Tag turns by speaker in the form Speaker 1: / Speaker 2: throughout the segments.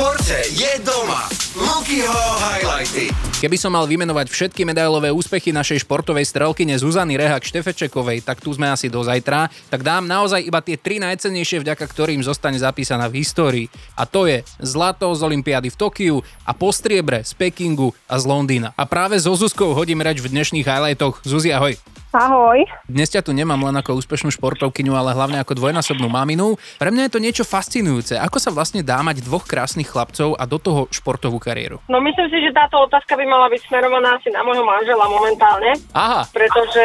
Speaker 1: športe je doma. Lukyho highlighty.
Speaker 2: Keby som mal vymenovať všetky medailové úspechy našej športovej strelkyne Zuzany Rehak Štefečekovej, tak tu sme asi do zajtra, tak dám naozaj iba tie tri najcennejšie, vďaka ktorým zostane zapísaná v histórii. A to je zlato z Olympiády v Tokiu a postriebre z Pekingu a z Londýna. A práve so Zuzkou hodím reč v dnešných highlightoch. Zuzi, ahoj.
Speaker 3: Ahoj.
Speaker 2: Dnes ťa tu nemám len ako úspešnú športovkyňu, ale hlavne ako dvojnásobnú maminu. Pre mňa je to niečo fascinujúce. Ako sa vlastne dá mať dvoch krásnych chlapcov a do toho športovú kariéru?
Speaker 3: No myslím si, že táto otázka by mala byť smerovaná asi na môjho manžela momentálne.
Speaker 2: Aha.
Speaker 3: Pretože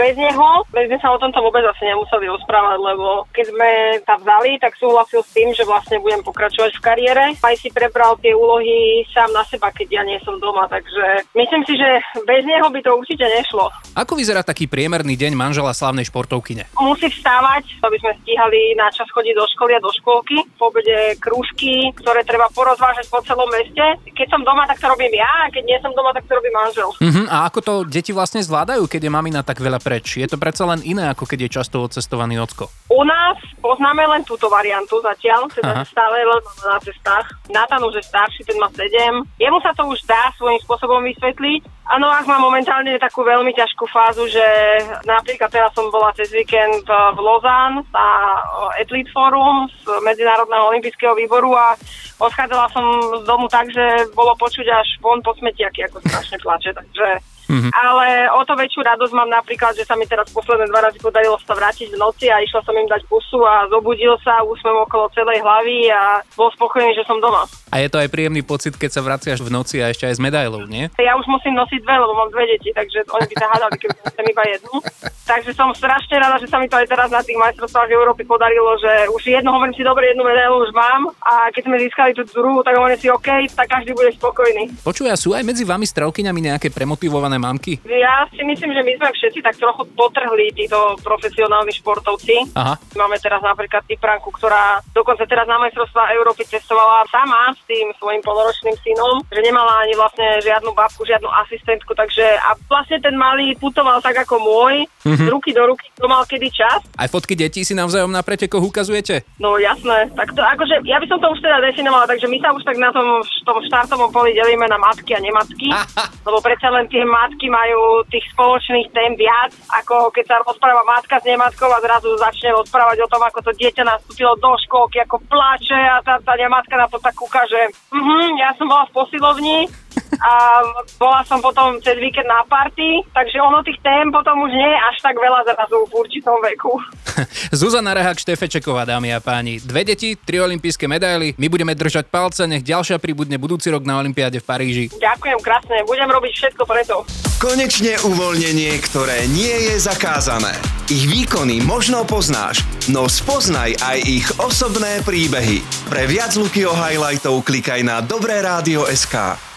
Speaker 3: bez neho, bez neho sa o tomto vôbec asi nemuseli rozprávať, lebo keď sme sa vzali, tak súhlasil s tým, že vlastne budem pokračovať v kariére. Aj si prebral tie úlohy sám na seba, keď ja nie som doma, takže myslím si, že bez neho by to určite nešlo.
Speaker 2: Ako vyzerá taký priemerný deň manžela slávnej športovkyne?
Speaker 3: Musí vstávať, aby sme stíhali na čas chodiť do školy a do škôlky. Po obede krúžky, ktoré treba porozvážať po celom meste. Keď som doma, tak to robím ja, a keď nie som doma, tak to robí manžel.
Speaker 2: Uh-huh. A ako to deti vlastne zvládajú, keď je mamina tak veľa preč? Je to predsa len iné, ako keď je často odcestovaný ocko?
Speaker 3: U nás poznáme len túto variantu zatiaľ, teda Aha. stále len na cestách. Natan už je starší, ten má 7. Jemu sa to už dá svojím spôsobom vysvetliť, Áno, ak má momentálne takú veľmi ťažkú fázu, že napríklad teraz som bola cez víkend v Lozán na Athlete Forum z Medzinárodného olympijského výboru a odchádzala som z domu tak, že bolo počuť až von po smetiaky, ako strašne plače, takže Mm-hmm. Ale o to väčšiu radosť mám napríklad, že sa mi teraz posledné dva razy podarilo sa vrátiť v noci a išla som im dať pusu a zobudil sa úsmev okolo celej hlavy a bol spokojný, že som doma.
Speaker 2: A je to aj príjemný pocit, keď sa vraciaš v noci a ešte aj s medailou, nie?
Speaker 3: Ja už musím nosiť dve, lebo mám dve deti, takže oni by sa hádali, keby som iba jednu. Takže som strašne rada, že sa mi to aj teraz na tých majstrovstvách Európy podarilo, že už jednu, hovorím si, dobre, jednu medailu už mám a keď sme získali tú druhú, tak hovorím si, OK, tak každý bude spokojný.
Speaker 2: Počuj, sú aj medzi vami strelkyňami nejaké premotivované mamky?
Speaker 3: Ja si myslím, že my sme všetci tak trochu potrhli títo profesionálni športovci.
Speaker 2: Aha.
Speaker 3: Máme teraz napríklad Typranku, ktorá dokonca teraz na majstrovstvá Európy cestovala sama s tým svojim poloročným synom, že nemala ani vlastne žiadnu babku, žiadnu asistentku, takže a vlastne ten malý putoval tak ako môj, mm-hmm. ruky do ruky, to mal kedy čas.
Speaker 2: Aj fotky detí si navzájom na pretekoch ukazujete?
Speaker 3: No jasné, tak to akože ja by som to už teda definovala, takže my sa už tak na tom, tom štartovom poli delíme na matky a nematky, lebo predsa len tie matky majú tých spoločných tém viac, ako keď sa rozpráva matka s nematkou a zrazu začne rozprávať o tom, ako to dieťa nastúpilo do školky, ako pláče a tá, tá nematka na to tak kúka, že uh-huh, ja som bola v posilovni a bola som potom cez víkend na party, takže ono tých tém potom už nie je až tak veľa zrazu v určitom veku.
Speaker 2: Zuzana Rehak Štefečeková, dámy a páni. Dve deti, tri olympijské medaily. My budeme držať palce, nech ďalšia pribudne budúci rok na Olympiáde v Paríži.
Speaker 3: Ďakujem krásne, budem robiť všetko preto.
Speaker 1: Konečne uvoľnenie, ktoré nie je zakázané. Ich výkony možno poznáš, no spoznaj aj ich osobné príbehy. Pre viac Lukio highlightov klikaj na Dobré SK.